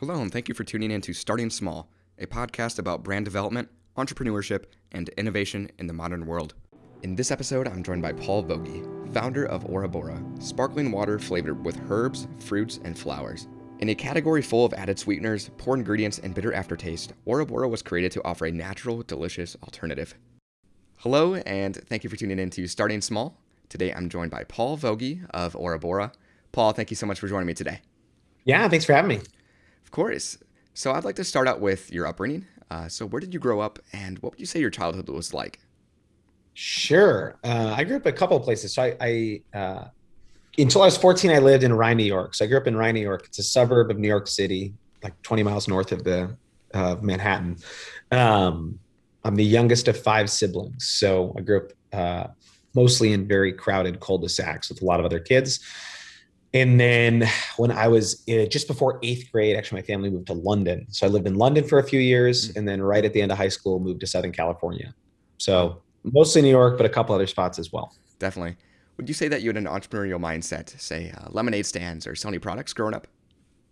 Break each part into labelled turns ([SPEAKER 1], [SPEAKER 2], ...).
[SPEAKER 1] Hello, and thank you for tuning in to Starting Small, a podcast about brand development, entrepreneurship, and innovation in the modern world. In this episode, I'm joined by Paul Voge, founder of Aura Bora, sparkling water flavored with herbs, fruits, and flowers. In a category full of added sweeteners, poor ingredients, and bitter aftertaste, Aura Bora was created to offer a natural, delicious alternative. Hello, and thank you for tuning in to Starting Small. Today, I'm joined by Paul Voge of Aura Bora. Paul, thank you so much for joining me today.
[SPEAKER 2] Yeah, thanks for having me.
[SPEAKER 1] Of course. So, I'd like to start out with your upbringing. Uh, so, where did you grow up, and what would you say your childhood was like?
[SPEAKER 2] Sure. Uh, I grew up a couple of places. So, I, I uh, until I was 14, I lived in Rye, New York. So, I grew up in Rye, New York. It's a suburb of New York City, like 20 miles north of the of Manhattan. Um, I'm the youngest of five siblings, so I grew up uh, mostly in very crowded cul-de-sacs with a lot of other kids. And then when I was uh, just before eighth grade, actually, my family moved to London. So I lived in London for a few years. Mm. And then right at the end of high school, moved to Southern California. So mostly New York, but a couple other spots as well.
[SPEAKER 1] Definitely. Would you say that you had an entrepreneurial mindset, say uh, lemonade stands or Sony products growing up?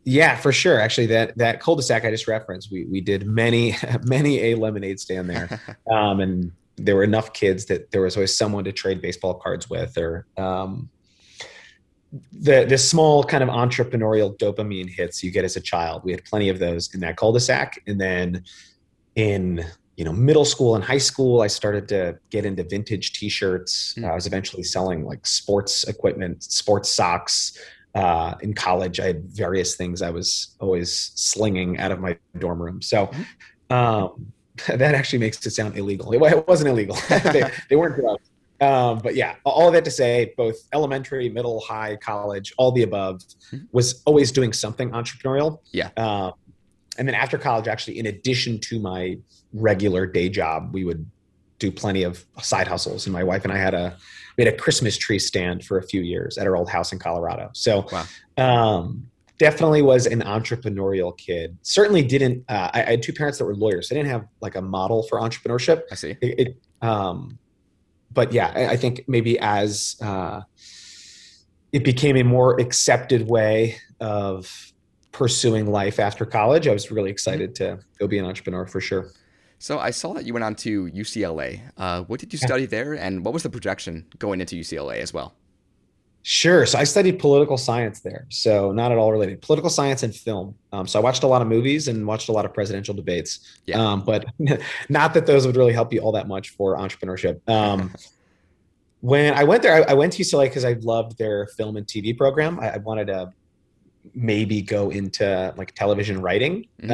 [SPEAKER 2] Yeah, for sure. Actually, that that cul-de-sac I just referenced, we we did many many a lemonade stand there, um, and there were enough kids that there was always someone to trade baseball cards with, or um, the the small kind of entrepreneurial dopamine hits you get as a child. We had plenty of those in that cul-de-sac, and then in you know middle school and high school, I started to get into vintage T-shirts. Mm. I was eventually selling like sports equipment, sports socks. Uh, in college, I had various things I was always slinging out of my dorm room. So. Hmm. Um, that actually makes it sound illegal. It wasn't illegal. they, they weren't drugs. Um, but yeah, all of that to say, both elementary, middle, high, college, all the above, mm-hmm. was always doing something entrepreneurial.
[SPEAKER 1] Yeah.
[SPEAKER 2] Um, and then after college, actually, in addition to my regular day job, we would do plenty of side hustles. And my wife and I had a we had a Christmas tree stand for a few years at our old house in Colorado. So, wow. um, definitely was an entrepreneurial kid. Certainly didn't. Uh, I, I, had two parents that were lawyers. I didn't have like a model for entrepreneurship.
[SPEAKER 1] I see.
[SPEAKER 2] It, it um, but yeah, I think maybe as uh, it became a more accepted way of pursuing life after college, I was really excited to go be an entrepreneur for sure.
[SPEAKER 1] So I saw that you went on to UCLA. Uh, what did you study there, and what was the projection going into UCLA as well?
[SPEAKER 2] Sure. So I studied political science there. So not at all related. Political science and film. Um, so I watched a lot of movies and watched a lot of presidential debates. Yeah. Um, but not that those would really help you all that much for entrepreneurship. Um, when I went there, I, I went to UCLA because I loved their film and TV program. I, I, wanted to maybe go into like television writing. Mm-hmm.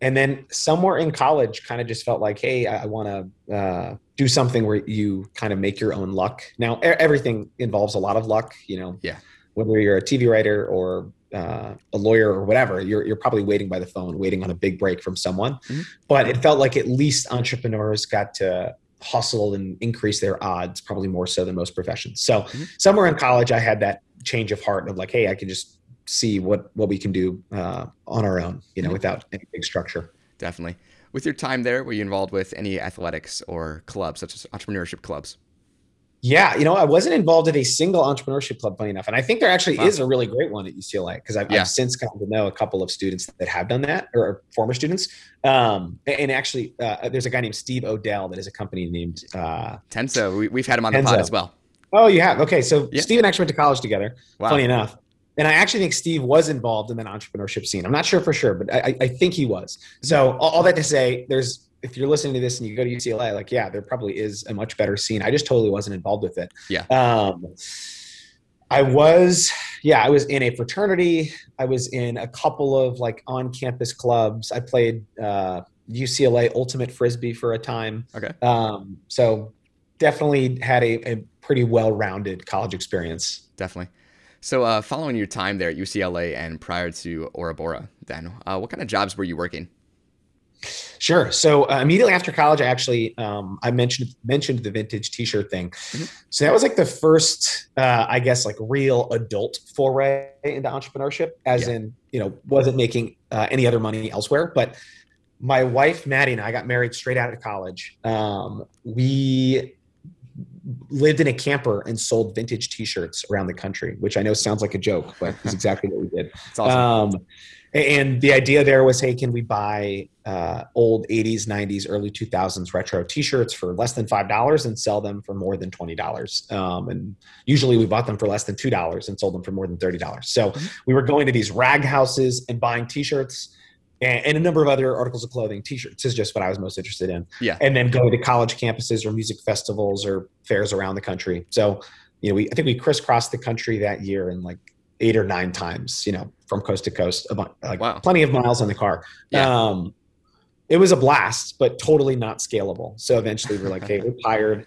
[SPEAKER 2] And then somewhere in college, kind of just felt like, hey, I, I want to uh, do something where you kind of make your own luck. Now, everything involves a lot of luck, you know.
[SPEAKER 1] Yeah.
[SPEAKER 2] Whether you're a TV writer or uh, a lawyer or whatever, you're you're probably waiting by the phone, waiting on a big break from someone. Mm-hmm. But it felt like at least entrepreneurs got to hustle and increase their odds, probably more so than most professions. So mm-hmm. somewhere in college, I had that change of heart of like, hey, I can just see what what we can do uh, on our own, you know, mm-hmm. without any big structure.
[SPEAKER 1] Definitely. With your time there, were you involved with any athletics or clubs, such as entrepreneurship clubs?
[SPEAKER 2] Yeah, you know, I wasn't involved in a single entrepreneurship club, funny enough, and I think there actually wow. is a really great one at UCLA because I've, yeah. I've, since come to know a couple of students that have done that or former students. Um, and actually, uh, there's a guy named Steve Odell that is a company named uh,
[SPEAKER 1] Tenzo. We, have had him on Tenzo. the pod as well.
[SPEAKER 2] Oh, you have? Okay, so yeah. Steve and I actually went to college together. Wow. Funny enough, and I actually think Steve was involved in that entrepreneurship scene. I'm not sure for sure, but I, I think he was. So all, all, that to say, there's if you're listening to this and you go to UCLA, like yeah, there probably is a much better scene. I just totally wasn't involved with it.
[SPEAKER 1] Yeah.
[SPEAKER 2] Um, I was, yeah, I was in a fraternity. I was in a couple of like on-campus clubs. I played uh, UCLA Ultimate Frisbee for a time.
[SPEAKER 1] Okay.
[SPEAKER 2] Um, so definitely had a, a pretty well-rounded college experience.
[SPEAKER 1] Definitely. So, uh, following your time there at UCLA and prior to Aura Bora, then, uh, what kind of jobs were you working?
[SPEAKER 2] Sure. So uh, immediately after college, I actually um, I mentioned mentioned the vintage T-shirt thing. Mm-hmm. So that was like the first, uh, I guess, like real adult foray into entrepreneurship. As yeah. in, you know, wasn't making uh, any other money elsewhere. But my wife Maddie and I got married straight out of college. Um, we lived in a camper and sold vintage T-shirts around the country, which I know sounds like a joke, but it's exactly what we did.
[SPEAKER 1] Awesome. Um,
[SPEAKER 2] and the idea there was, hey, can we buy uh, old 80s, 90s, early 2000s retro T-shirts for less than five dollars and sell them for more than twenty dollars? Um, and usually we bought them for less than two dollars and sold them for more than thirty dollars. So mm-hmm. we were going to these rag houses and buying T-shirts and, and, a number of other articles of clothing. T-shirts is just what I was most interested in.
[SPEAKER 1] Yeah.
[SPEAKER 2] And then going to college campuses or music festivals or fairs around the country. So you know, we I think we crisscrossed the country that year and like eight or nine times, you know, from coast to coast, like wow. plenty of miles on the car. Yeah. Um, it was a blast, but totally not scalable. So eventually we're like, hey, we're tired.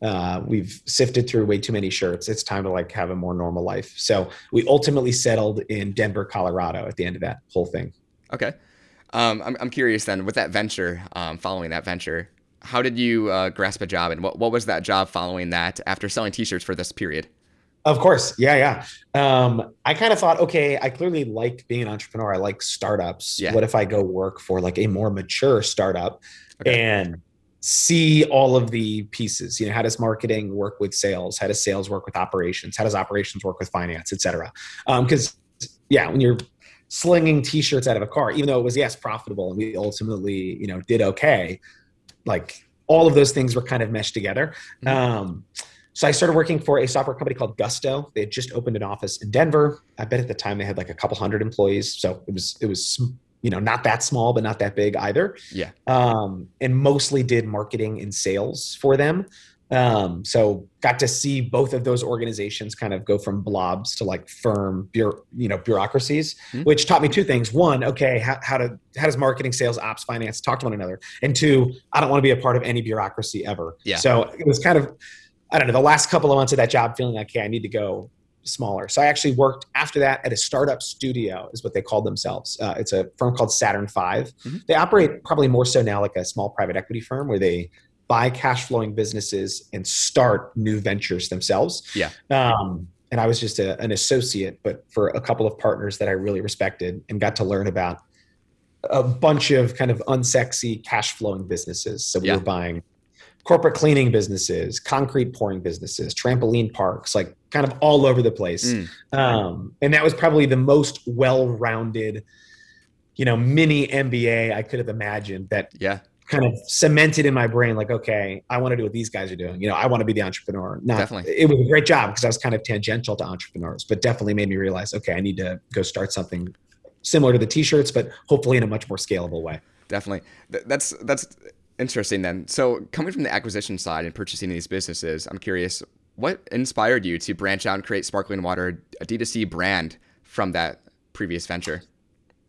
[SPEAKER 2] Uh, we've sifted through way too many shirts. It's time to like have a more normal life. So we ultimately settled in Denver, Colorado at the end of that whole thing.
[SPEAKER 1] Okay. Um, I'm, I'm curious then with that venture, um, following that venture, how did you uh, grasp a job and what, what was that job following that after selling t-shirts for this period?
[SPEAKER 2] Of course. Yeah. Yeah. Um, I kind of thought, okay, I clearly like being an entrepreneur. I like startups. Yeah. What if I go work for like a more mature startup okay. and see all of the pieces? You know, how does marketing work with sales? How does sales work with operations? How does operations work with finance, et cetera? Because, um, yeah, when you're slinging t-shirts out of a car, even though it was, yes, profitable and we ultimately, you know, did okay, like all of those things were kind of meshed together. Mm-hmm. Um, so I started working for a software company called Gusto. They had just opened an office in Denver. I bet at the time they had like a couple hundred employees. So it was it was you know not that small but not that big either.
[SPEAKER 1] Yeah.
[SPEAKER 2] Um, and mostly did marketing and sales for them. Um, so got to see both of those organizations kind of go from blobs to like firm, you know, bureaucracies, mm-hmm. which taught me two things. One, okay, how, how to how does marketing, sales, ops, finance talk to one another? And two, I don't want to be a part of any bureaucracy ever.
[SPEAKER 1] Yeah.
[SPEAKER 2] So it was kind of I don't know, the last couple of months of that job feeling like, okay, I need to go smaller. So I actually worked after that at a startup studio, is what they called themselves. Uh, it's a firm called Saturn 5 mm-hmm. They operate probably more so now like a small private equity firm where they buy cash flowing businesses and start new ventures themselves.
[SPEAKER 1] Yeah.
[SPEAKER 2] Um, and I was just a, an associate, but for a couple of partners that I really respected and got to learn about a bunch of kind of unsexy cash flowing businesses. So we yeah. were buying corporate cleaning businesses, concrete pouring businesses, trampoline parks, like kind of all over the place. Mm. Um, and that was probably the most well-rounded, you know, mini MBA I could have imagined. That
[SPEAKER 1] yeah,
[SPEAKER 2] kind of cemented in my brain, like, okay, I want to do what these guys are doing. You know, I want to be the entrepreneur. Not,
[SPEAKER 1] definitely,
[SPEAKER 2] it was a great job because I was kind of tangential to entrepreneurs, but definitely made me realize, okay, I need to go start something similar to the t-shirts, but hopefully in a much more scalable way.
[SPEAKER 1] Definitely, that's that's Interesting then. So, coming from the acquisition side and purchasing these businesses, I'm curious what inspired you to branch out and create Sparkling Water, a D2C brand from that previous venture?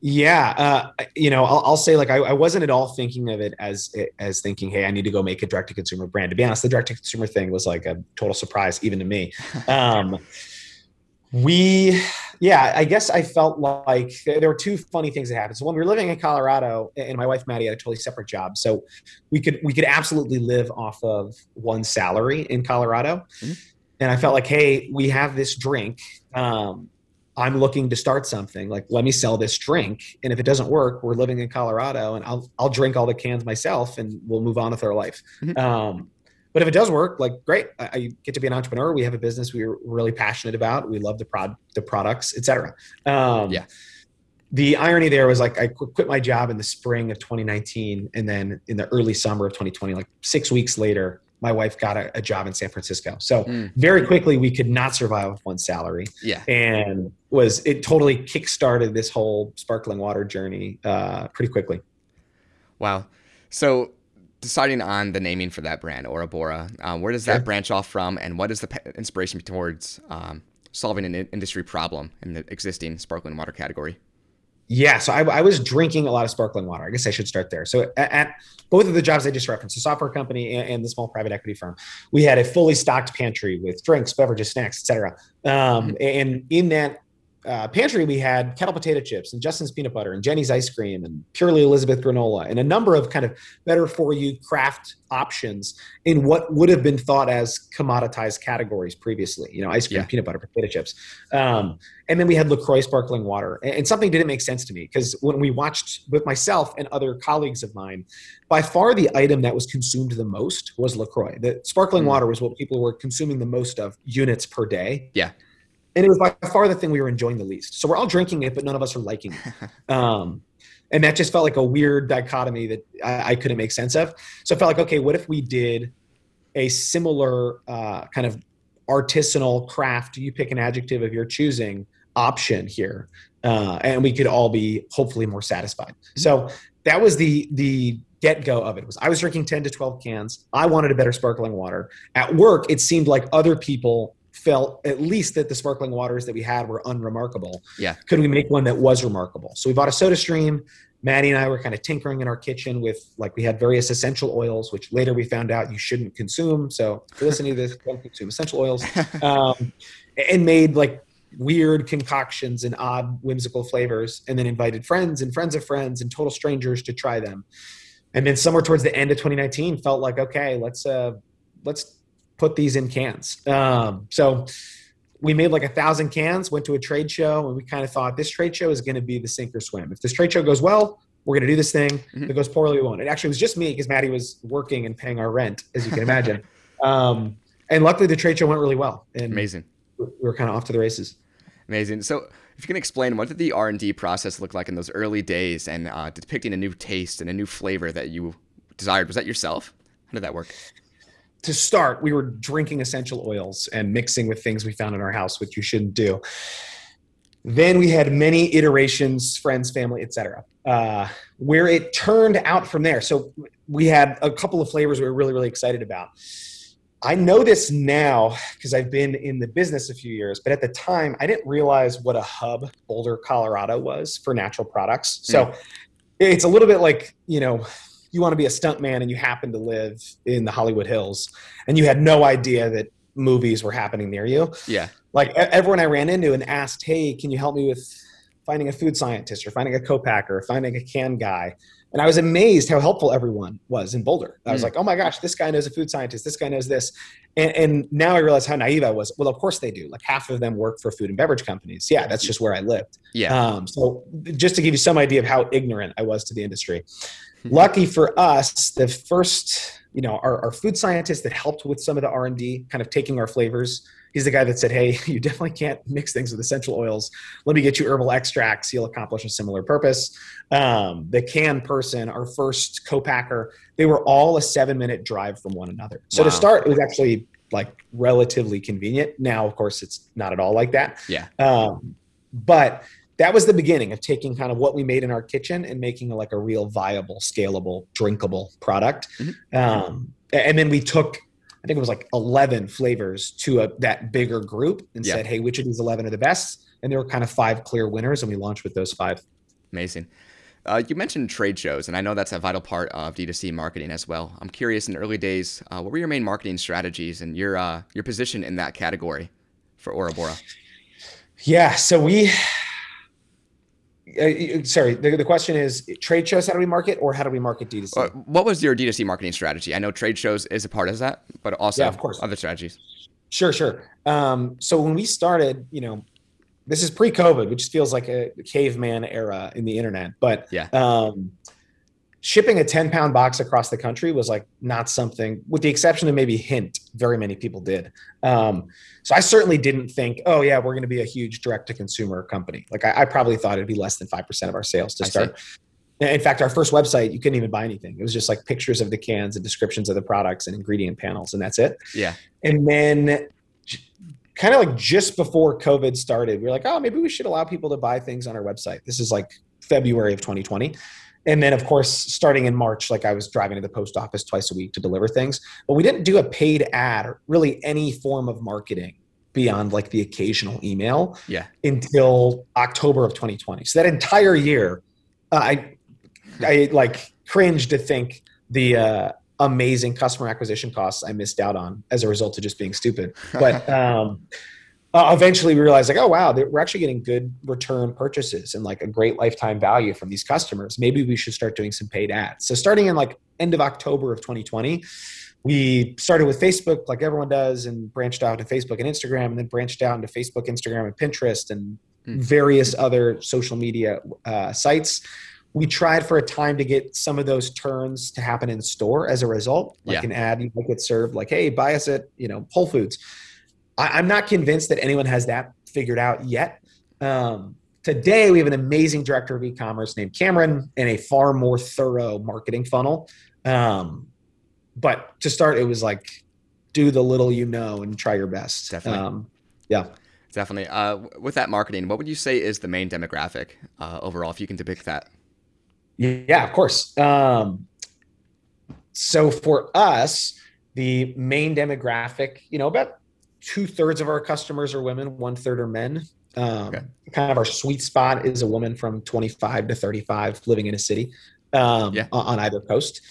[SPEAKER 2] Yeah, uh, you know, I'll, I'll say like I, I, wasn't at all thinking of it as as thinking, hey, I need to go make a direct to consumer brand. To be honest, the direct to consumer thing was like a total surprise even to me. Um, we yeah i guess i felt like there were two funny things that happened so when we were living in colorado and my wife maddie had a totally separate job so we could we could absolutely live off of one salary in colorado mm-hmm. and i felt like hey we have this drink um, i'm looking to start something like let me sell this drink and if it doesn't work we're living in colorado and i'll i'll drink all the cans myself and we'll move on with our life mm-hmm. um, but if it does work, like great, I, I, get to be an entrepreneur. We have a business we're really passionate about. We love the prod, the products, etc. Um,
[SPEAKER 1] yeah.
[SPEAKER 2] The irony there was like I quit my job in the spring of 2019, and then in the early summer of 2020, like six weeks later, my wife got a, a job in San Francisco. So mm. very quickly, we could not survive with one salary.
[SPEAKER 1] Yeah,
[SPEAKER 2] and was it totally kickstarted this whole sparkling water journey uh, pretty quickly.
[SPEAKER 1] Wow. So deciding on the naming for that brand, Aurabora, um, where does that sure. branch off from, and what is the inspiration towards um, solving an industry problem in the existing sparkling water category?
[SPEAKER 2] Yeah, so I, I, was drinking a lot of sparkling water. I guess I should start there. So at, at both of the jobs I just referenced, the software company and, and, the small private equity firm, we had a fully stocked pantry with drinks, beverages, snacks, etc. Um, mm-hmm. And in that uh, pantry, we had kettle potato chips and Justin's peanut butter and Jeni's ice cream and purely Elizabeth granola and a number of kind of better for you craft options in what would have been thought as commoditized categories previously. You know, ice cream, yeah. peanut butter, potato chips, um, and then we had Lacroix sparkling water. And, and something didn't make sense to me because when we watched with myself and other colleagues of mine, by far the item that was consumed the most was Lacroix. The sparkling mm. water was what people were consuming the most of units per day.
[SPEAKER 1] Yeah
[SPEAKER 2] and it was by far the thing we were enjoying the least. So we're all drinking it, but none of us are liking it. Um, and that just felt like a weird dichotomy that I, I, couldn't make sense of. So I felt like, okay, what if we did a similar uh, kind of artisanal craft? You pick an adjective of your choosing option here, uh, and we could all be hopefully more satisfied. Mm-hmm. So that was the the get go of it. Was I was drinking ten to twelve cans. I wanted a better sparkling water. At work, it seemed like other people felt at least that the sparkling waters that we had were unremarkable.
[SPEAKER 1] Yeah.
[SPEAKER 2] Could we make one that was remarkable? So we bought a soda stream. Maddie and I were kind of tinkering in our kitchen with like we had various essential oils, which later we found out you shouldn't consume. So if you're listening to this, don't consume essential oils. Um, and made like weird concoctions and odd whimsical flavors and then invited friends and friends of friends and total strangers to try them and then somewhere towards the end of 2019 felt like okay let's uh let's put these in cans. Um, so we made like a thousand cans, went to a trade show, and we kind of thought this trade show is going to be the sink or swim. If this trade show goes well, we're going to do this thing. Mm-hmm. If it goes poorly, we won't. It actually was just me because Maddie was working and paying our rent, as you can imagine. um, and luckily, the trade show went really well. And
[SPEAKER 1] Amazing.
[SPEAKER 2] We were kind of off to the races.
[SPEAKER 1] Amazing. So, if you can explain, what did the R and D process look like in those early days, and uh, depicting a new taste and a new flavor that you desired? Was that yourself? How did that work?
[SPEAKER 2] To start, we were drinking essential oils and mixing with things we found in our house, which you shouldn't do. Then we had many iterations, friends, family, etc. Uh, where it turned out from there. So we had a couple of flavors we were really, really excited about. I know this now because I've been in the business a few years, but at the time I didn't realize what a hub Boulder, Colorado was for natural products. So mm. it's a little bit like, you know, you want to be a stuntman and you happen to live in the Hollywood Hills and you had no idea that movies were happening near you.
[SPEAKER 1] Yeah.
[SPEAKER 2] Like everyone I ran into and asked, "Hey, can you help me with finding a food scientist or finding a co-packer or finding a can guy?" And I was amazed how helpful everyone was in Boulder. I was mm. like, "Oh my gosh, this guy knows a food scientist. This guy knows this." And, and now I realize how naive I was. Well, of course they do. Like half of them work for food and beverage companies. Yeah, that's just where I lived.
[SPEAKER 1] Yeah.
[SPEAKER 2] Um, so just to give you some idea of how ignorant I was to the industry. Lucky for us, the first, you know, our, our food scientist that helped with some of the R and D, kind of taking our flavors. He's the guy that said, "Hey, you definitely can't mix things with essential oils. Let me get you herbal extracts. You'll accomplish a similar purpose." Um, the can person, our first co-packer, they were all a seven-minute drive from one another. So wow. to start, it was actually like relatively convenient. Now, of course, it's not at all like that.
[SPEAKER 1] Yeah.
[SPEAKER 2] Um, but that was the beginning of taking kind of what we made in our kitchen and making like a real viable, scalable, drinkable product. Mm-hmm. Um, and then we took, I think it was like 11 flavors to a, that bigger group and yeah. said, hey, which of these 11 are the best? And there were kind of five clear winners, and we launched with those five.
[SPEAKER 1] Amazing. Uh, you mentioned trade shows, and I know that's a vital part of D2C marketing as well. I'm curious, in the early days, uh, what were your main marketing strategies and your uh, your position in that category for Aura Bora?
[SPEAKER 2] Yeah, so we uh, sorry, the, the question is trade shows, how do we market or how do we market D2C? Uh,
[SPEAKER 1] what was your D2C marketing strategy? I know trade shows is a part of that, but also yeah, of course. other strategies.
[SPEAKER 2] Sure, sure. Um, so when we started, you know, this is pre-COVID, which feels like a caveman era in the internet, but
[SPEAKER 1] yeah.
[SPEAKER 2] Um, shipping a 10 pound box across the country was like not something with the exception of maybe hint very many people did. Um, so i certainly didn't think oh yeah we're going to be a huge direct to consumer company. Like I, I, probably thought it'd be less than 5% of our sales to start. In fact our first website you couldn't even buy anything. It was just like pictures of the cans and descriptions of the products and ingredient panels and that's it.
[SPEAKER 1] Yeah.
[SPEAKER 2] And then kind of like just before covid started we are like oh maybe we should allow people to buy things on our website. This is like february of 2020 and then of course starting in march like i was driving to the post office twice a week to deliver things. But we didn't do a paid ad or really any form of marketing beyond like the occasional email
[SPEAKER 1] yeah.
[SPEAKER 2] until october of 2020 so that entire year uh, i i like cringe to think the uh, amazing customer acquisition costs i missed out on as a result of just being stupid. But um uh, eventually we realized like, oh wow, we're actually getting good return purchases and like a great lifetime value from these customers. Maybe we should start doing some paid ads. So starting in like end of October of 2020, we started with Facebook like everyone does and branched out to Facebook and Instagram and then branched out into Facebook, Instagram, and Pinterest and mm. various other social media uh, sites. We tried for a time to get some of those turns to happen in store as a result, like yeah. an ad you might get served like, hey, buy us at, you know, Whole Foods I, am not convinced that anyone has that figured out yet. Um, today, we have an amazing director of e-commerce named Cameron and a far more thorough marketing funnel. Um, but to start, it was like do the little you know and try your best.
[SPEAKER 1] Definitely.
[SPEAKER 2] Um, yeah.
[SPEAKER 1] Definitely. Uh, with that marketing, what would you say is the main demographic uh, overall, if you can depict that?
[SPEAKER 2] Yeah, of course. Um, so for us, the main demographic, you know, about two thirds of our customers are women, one third are men. Um, okay. Kind of our sweet spot is a woman from 25 to 35 living in a city um, yeah. on either coast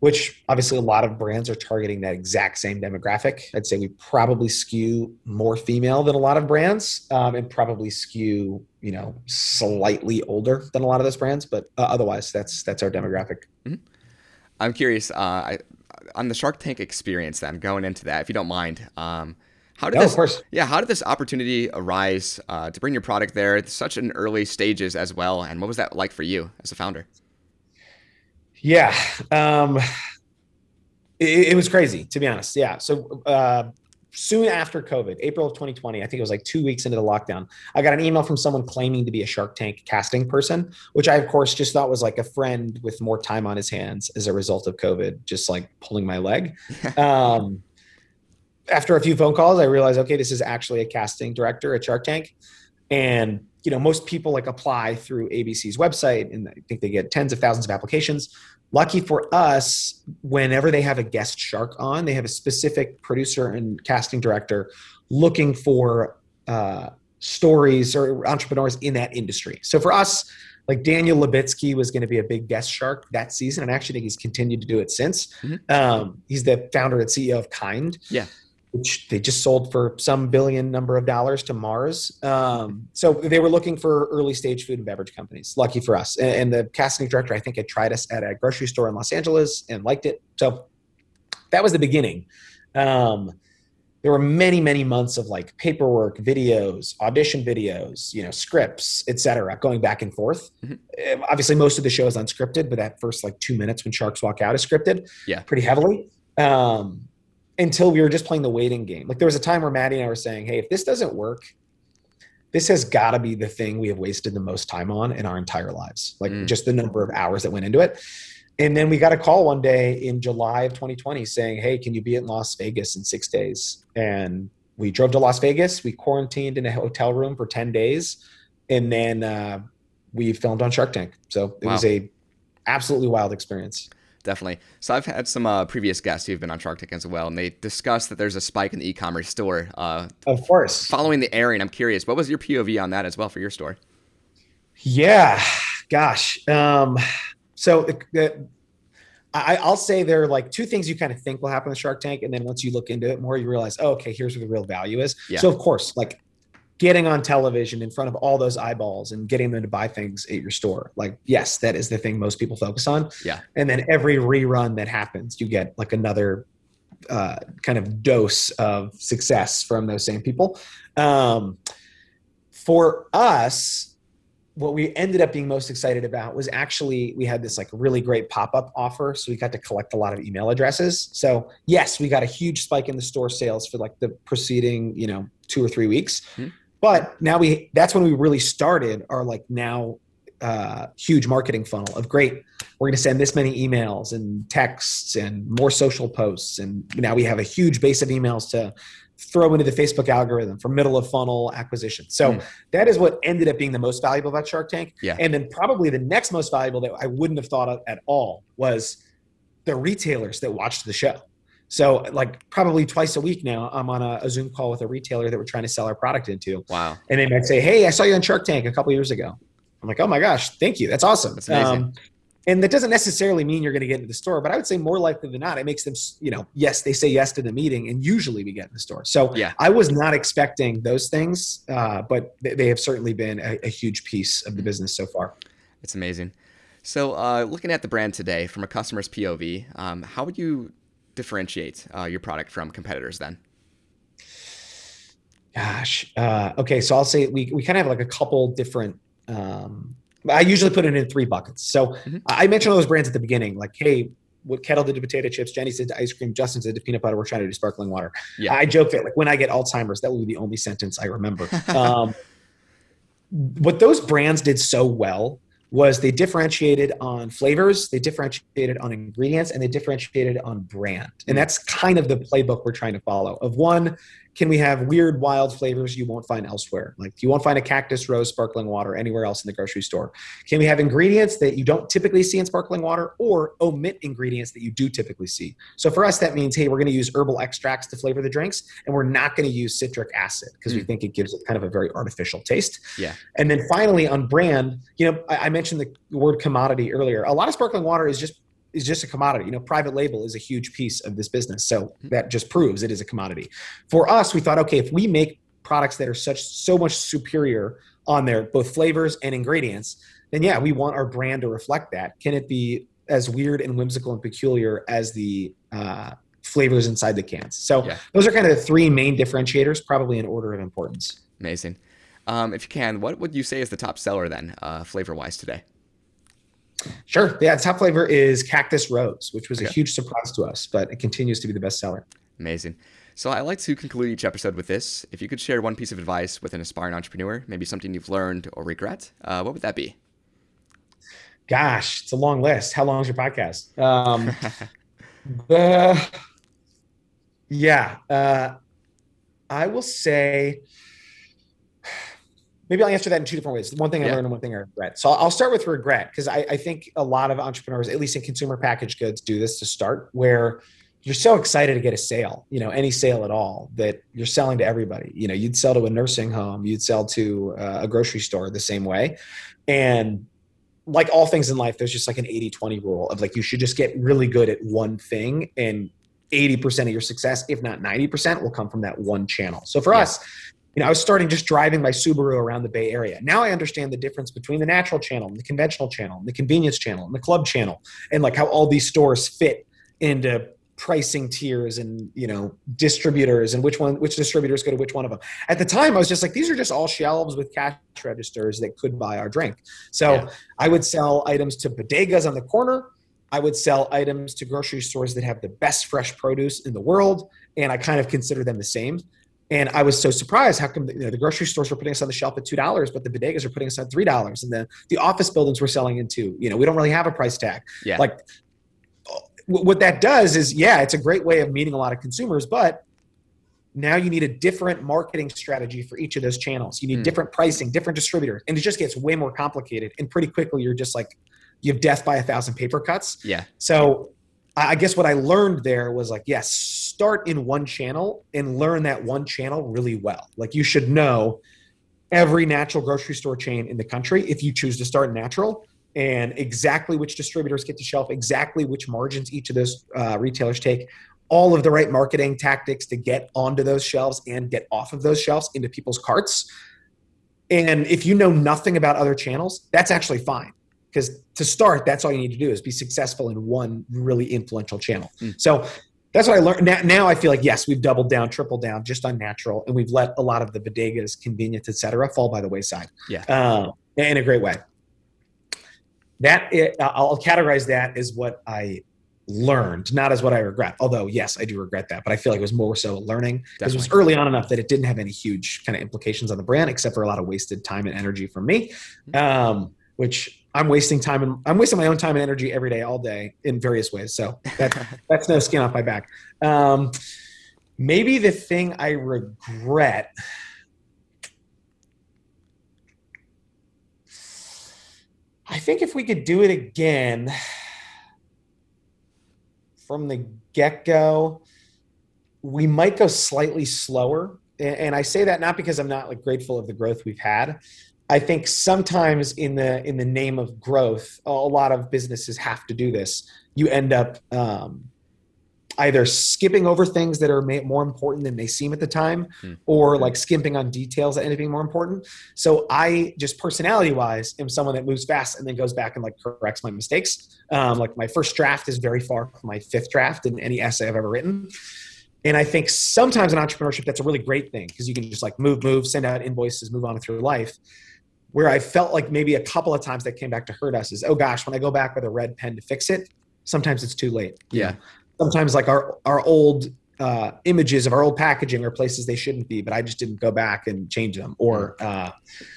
[SPEAKER 2] which obviously a lot of brands are targeting that exact same demographic. I'd say we probably skew more female than a lot of brands, um, and probably skew you know slightly older than a lot of those brands. But uh, otherwise, that's that's our demographic.
[SPEAKER 1] Mm-hmm. I'm curious uh, I, on the Shark Tank experience. Then going into that, if you don't mind. Um, how did
[SPEAKER 2] no,
[SPEAKER 1] this,
[SPEAKER 2] of course.
[SPEAKER 1] Yeah, how did this opportunity arise uh, to bring your product there at such an early stages as well? And what was that like for you as a founder?
[SPEAKER 2] Yeah. Um, it, it, was crazy, to be honest. Yeah. So uh, soon after COVID, April of 2020, I think it was like two weeks into the lockdown, I got an email from someone claiming to be a Shark Tank casting person, which I, of course, just thought was like a friend with more time on his hands as a result of COVID, just like pulling my leg. um, after a few phone calls, I realized, okay, this is actually a casting director at Shark Tank. And you know most people like apply through abc's website and i think they get tens of thousands of applications. Lucky for us whenever they have a guest shark on they have a specific producer and casting director looking for uh, stories or entrepreneurs in that industry. So for us like daniel Lubetzky was going to be a big guest shark that season and actually think he's continued to do it since. Mm-hmm. um, he's the founder and ceo of kind.
[SPEAKER 1] Yeah
[SPEAKER 2] which they just sold for some billion number of dollars to Mars. Um, so they were looking for early stage food and beverage companies. Lucky for us. And, and, the casting director, I think, had tried us at a grocery store in Los Angeles and liked it. So that was the beginning. Um, there were many, many months of like paperwork, videos, audition videos, you know, scripts, etc., going back and forth. Mm-hmm. Obviously, most of the show is unscripted, but that first like two minutes when sharks walk out is scripted.
[SPEAKER 1] Yeah,
[SPEAKER 2] pretty heavily. Um, until we were just playing the waiting game. Like there was a time where Maddie and I were saying, "Hey, if this doesn't work, this has got to be the thing we have wasted the most time on in our entire lives. Like mm. just the number of hours that went into it." And then we got a call one day in July of 2020 saying, "Hey, can you be in Las Vegas in 6 days?" And we drove to Las Vegas, we quarantined in a hotel room for 10 days, and then uh, we filmed on Shark Tank. So it wow. was a absolutely wild experience
[SPEAKER 1] definitely. So I've had some uh, previous guests who've been on Shark Tank as well, and they discussed that there's a spike in the e-commerce store. Uh,
[SPEAKER 2] of course.
[SPEAKER 1] Following the airing, I'm curious, what was your POV on that as well for your store?
[SPEAKER 2] Yeah, gosh. Um, so the, I, will say there are like two things you kind of think will happen with Shark Tank, and then once you look into it more, you realize, oh, okay, here's where the real value is. Yeah. So of course, like getting on television in front of all those eyeballs and getting them to buy things at your store. Like, yes, that is the thing most people focus on.
[SPEAKER 1] Yeah.
[SPEAKER 2] And then every rerun that happens, you get like another uh, kind of dose of success from those same people. Um, for us, what we ended up being most excited about was actually we had this like really great pop-up offer so we got to collect a lot of email addresses so yes we got a huge spike in the store sales for like the preceding you know two or three weeks mm-hmm. But now we that's when we really started our like now uh, huge marketing funnel of great. We're going to send this many emails and texts and more social posts, and now we have a huge base of emails to throw into the Facebook algorithm for middle of funnel acquisition. So mm. that is what ended up being the most valuable about Shark Tank.
[SPEAKER 1] Yeah.
[SPEAKER 2] And then probably the next most valuable that I wouldn't have thought of at all was the retailers that watched the show. So like probably twice a week now, I'm on a, a, Zoom call with a retailer that we're trying to sell our product into.
[SPEAKER 1] Wow.
[SPEAKER 2] And they might say, Hey, I saw you on Shark Tank a couple years ago. I'm like, Oh my gosh, thank you. That's awesome.
[SPEAKER 1] That's amazing. Um,
[SPEAKER 2] and that doesn't necessarily mean you're going to get into the store, but I would say more likely than not, it makes them, you know, yes, they say yes to the meeting and usually we get in the store. So
[SPEAKER 1] yeah.
[SPEAKER 2] I was not expecting those things, uh, but they, they, have certainly been a, a, huge piece of the business so far.
[SPEAKER 1] It's amazing. So, uh, looking at the brand today from a customer's POV, um, how would you differentiate uh, your product from competitors then?
[SPEAKER 2] Gosh. Uh, okay. So I'll say we, we kind of have like a couple different, um, I usually put it in three buckets. So mm-hmm. I mentioned those brands at the beginning, like, Hey, what Kettle did to potato chips, Jenny said to ice cream, Justin said to peanut butter. We're trying to do sparkling water.
[SPEAKER 1] Yeah.
[SPEAKER 2] I joke that like when I get Alzheimer's, that will be the only sentence I remember. um, what those brands did so well was they differentiated on flavors, they differentiated on ingredients, and they differentiated on brand. And hmm. that's kind of the playbook we're trying to follow. Of one, can we have weird, wild flavors you won't find elsewhere? Like you won't find a cactus rose sparkling water anywhere else in the grocery store. Can we have ingredients that you don't typically see in sparkling water or omit ingredients that you do typically see? So for us, that means, hey, we're going to use herbal extracts to flavor the drinks, and we're not going to use citric acid because mm. we think it gives it kind of a very artificial taste.
[SPEAKER 1] Yeah.
[SPEAKER 2] And then finally, on brand, you know, I, I mentioned the word commodity earlier. A lot of sparkling water is just is just a commodity. You know, private label is a huge piece of this business. So mm-hmm. that just proves it is a commodity. For us, we thought, okay, if we make products that are such so much superior on their both flavors and ingredients, then yeah, we want our brand to reflect that. Can it be as weird and whimsical and peculiar as the uh, flavors inside the cans? So yeah. those are kind of the three main differentiators, probably in order of importance.
[SPEAKER 1] Amazing. Um, if you can, what would you say is the top seller then, uh, flavor wise today?
[SPEAKER 2] Sure. Yeah, top flavor is Cactus Rose, which was okay. a huge surprise to us, but it continues to be the best seller.
[SPEAKER 1] Amazing. So I like to conclude each episode with this. If you could share one piece of advice with an aspiring entrepreneur, maybe something you've learned or regret, uh, what would that be?
[SPEAKER 2] Gosh, it's a long list. How long is your podcast? Um, uh, yeah, uh, I will say maybe I'll answer that in two different ways. One thing I learned and one thing I regret. So I'll start with regret because I, I, think a lot of entrepreneurs, at least in consumer packaged goods, do this to start where you're so excited to get a sale, you know, any sale at all that you're selling to everybody. You know, you'd sell to a nursing home, you'd sell to uh, a grocery store the same way. And like all things in life, there's just like an 80 20 rule of like you should just get really good at one thing and 80% of your success, if not 90%, will come from that one channel. So for yeah. us, you know, I was starting just driving my Subaru around the Bay Area. Now I understand the difference between the natural channel and the conventional channel and the convenience channel and the club channel and like how all these stores fit into pricing tiers and you know distributors and which one which distributors go to which one of them at the time i was just like these are just all shelves with cash registers that could buy our drink so yeah. i would sell items to bodegas on the corner i would sell items to grocery stores that have the best fresh produce in the world and i kind of consider them the same and I was so surprised. How come you know, the grocery stores were putting us on the shelf at two dollars, but the bodegas are putting us at three dollars, and the the office buildings were selling into you know we don't really have a price tag.
[SPEAKER 1] Yeah.
[SPEAKER 2] Like what that does is yeah, it's a great way of meeting a lot of consumers, but now you need a different marketing strategy for each of those channels. You need mm. different pricing, different distributors, and it just gets way more complicated. And pretty quickly, you're just like you have death by a thousand paper cuts.
[SPEAKER 1] Yeah.
[SPEAKER 2] So I guess what I learned there was like, yes, start in one channel and learn that one channel really well. Like you should know every natural grocery store chain in the country if you choose to start natural and exactly which distributors get to shelf, exactly which margins each of those uh, retailers take, all of the right marketing tactics to get onto those shelves and get off of those shelves into people's carts. And if you know nothing about other channels, that's actually fine because to start, that's all you need to do is be successful in one really influential channel. Mm. So that's what I learned. Now, now, I feel like yes, we've doubled down, tripled down, just on natural, and we've let a lot of the bodegas, convenience, etc., fall by the wayside.
[SPEAKER 1] Yeah,
[SPEAKER 2] uh, in a great way. That it, I'll categorize that as what I learned, not as what I regret. Although yes, I do regret that, but I feel like it was more so learning because it was early on enough that it didn't have any huge kind of implications on the brand, except for a lot of wasted time and energy from me. Mm-hmm. Um, which I'm wasting time and I'm wasting my own time and energy every day, all day in various ways. So that, that's no skin off my back. Um, maybe the thing I regret. I think if we could do it again from the get go, we might go slightly slower. And I say that not because I'm not like grateful of the growth we've had, I think sometimes in the in the name of growth, a lot of businesses have to do this. You end up um, either skipping over things that are more important than they seem at the time, hmm. or like skimping on details that end up being more important. So I just personality wise am someone that moves fast and then goes back and like corrects my mistakes. Um, like my first draft is very far from my fifth draft in any essay I've ever written. And I think sometimes in entrepreneurship, that's a really great thing because you can just like move, move, send out invoices, move on with your life where I felt like maybe a couple of times that came back to hurt us is, oh gosh, when I go back with a red pen to fix it, sometimes it's too late.
[SPEAKER 1] Yeah.
[SPEAKER 2] Sometimes like our our old uh, images of our old packaging are places they shouldn't be, but I just didn't go back and change them. Or uh,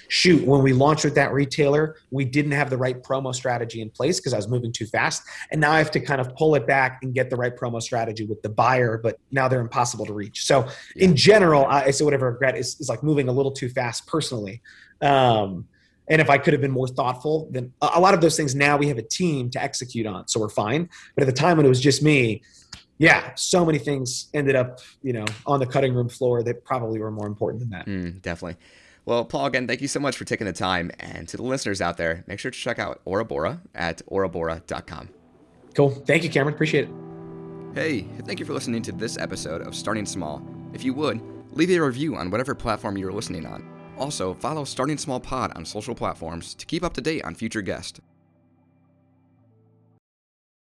[SPEAKER 2] shoot, when we launched with that retailer, we didn't have the right promo strategy in place because I was moving too fast, and now I have to kind of pull it back and get the right promo strategy with the buyer. But now they're impossible to reach. So in general, I say whatever I regret is, is like moving a little too fast personally. Um, and if I could have been more thoughtful, then a lot of those things now we have a team to execute on, so we're fine. But at the time when it was just me, yeah, so many things ended up, you know, on the cutting room floor that probably were more important than that.
[SPEAKER 1] Mm, definitely. Well, Paul, again, thank you so much for taking the time. And to the listeners out there, make sure to check out Aurabora at aurabora.com.
[SPEAKER 2] Cool. Thank you, Cameron. Appreciate it.
[SPEAKER 1] Hey, thank you for listening to this episode of Starting Small. If you would, leave a review on whatever platform you're listening on. Also, follow Starting Small Pod on social platforms to keep up to date on future guests.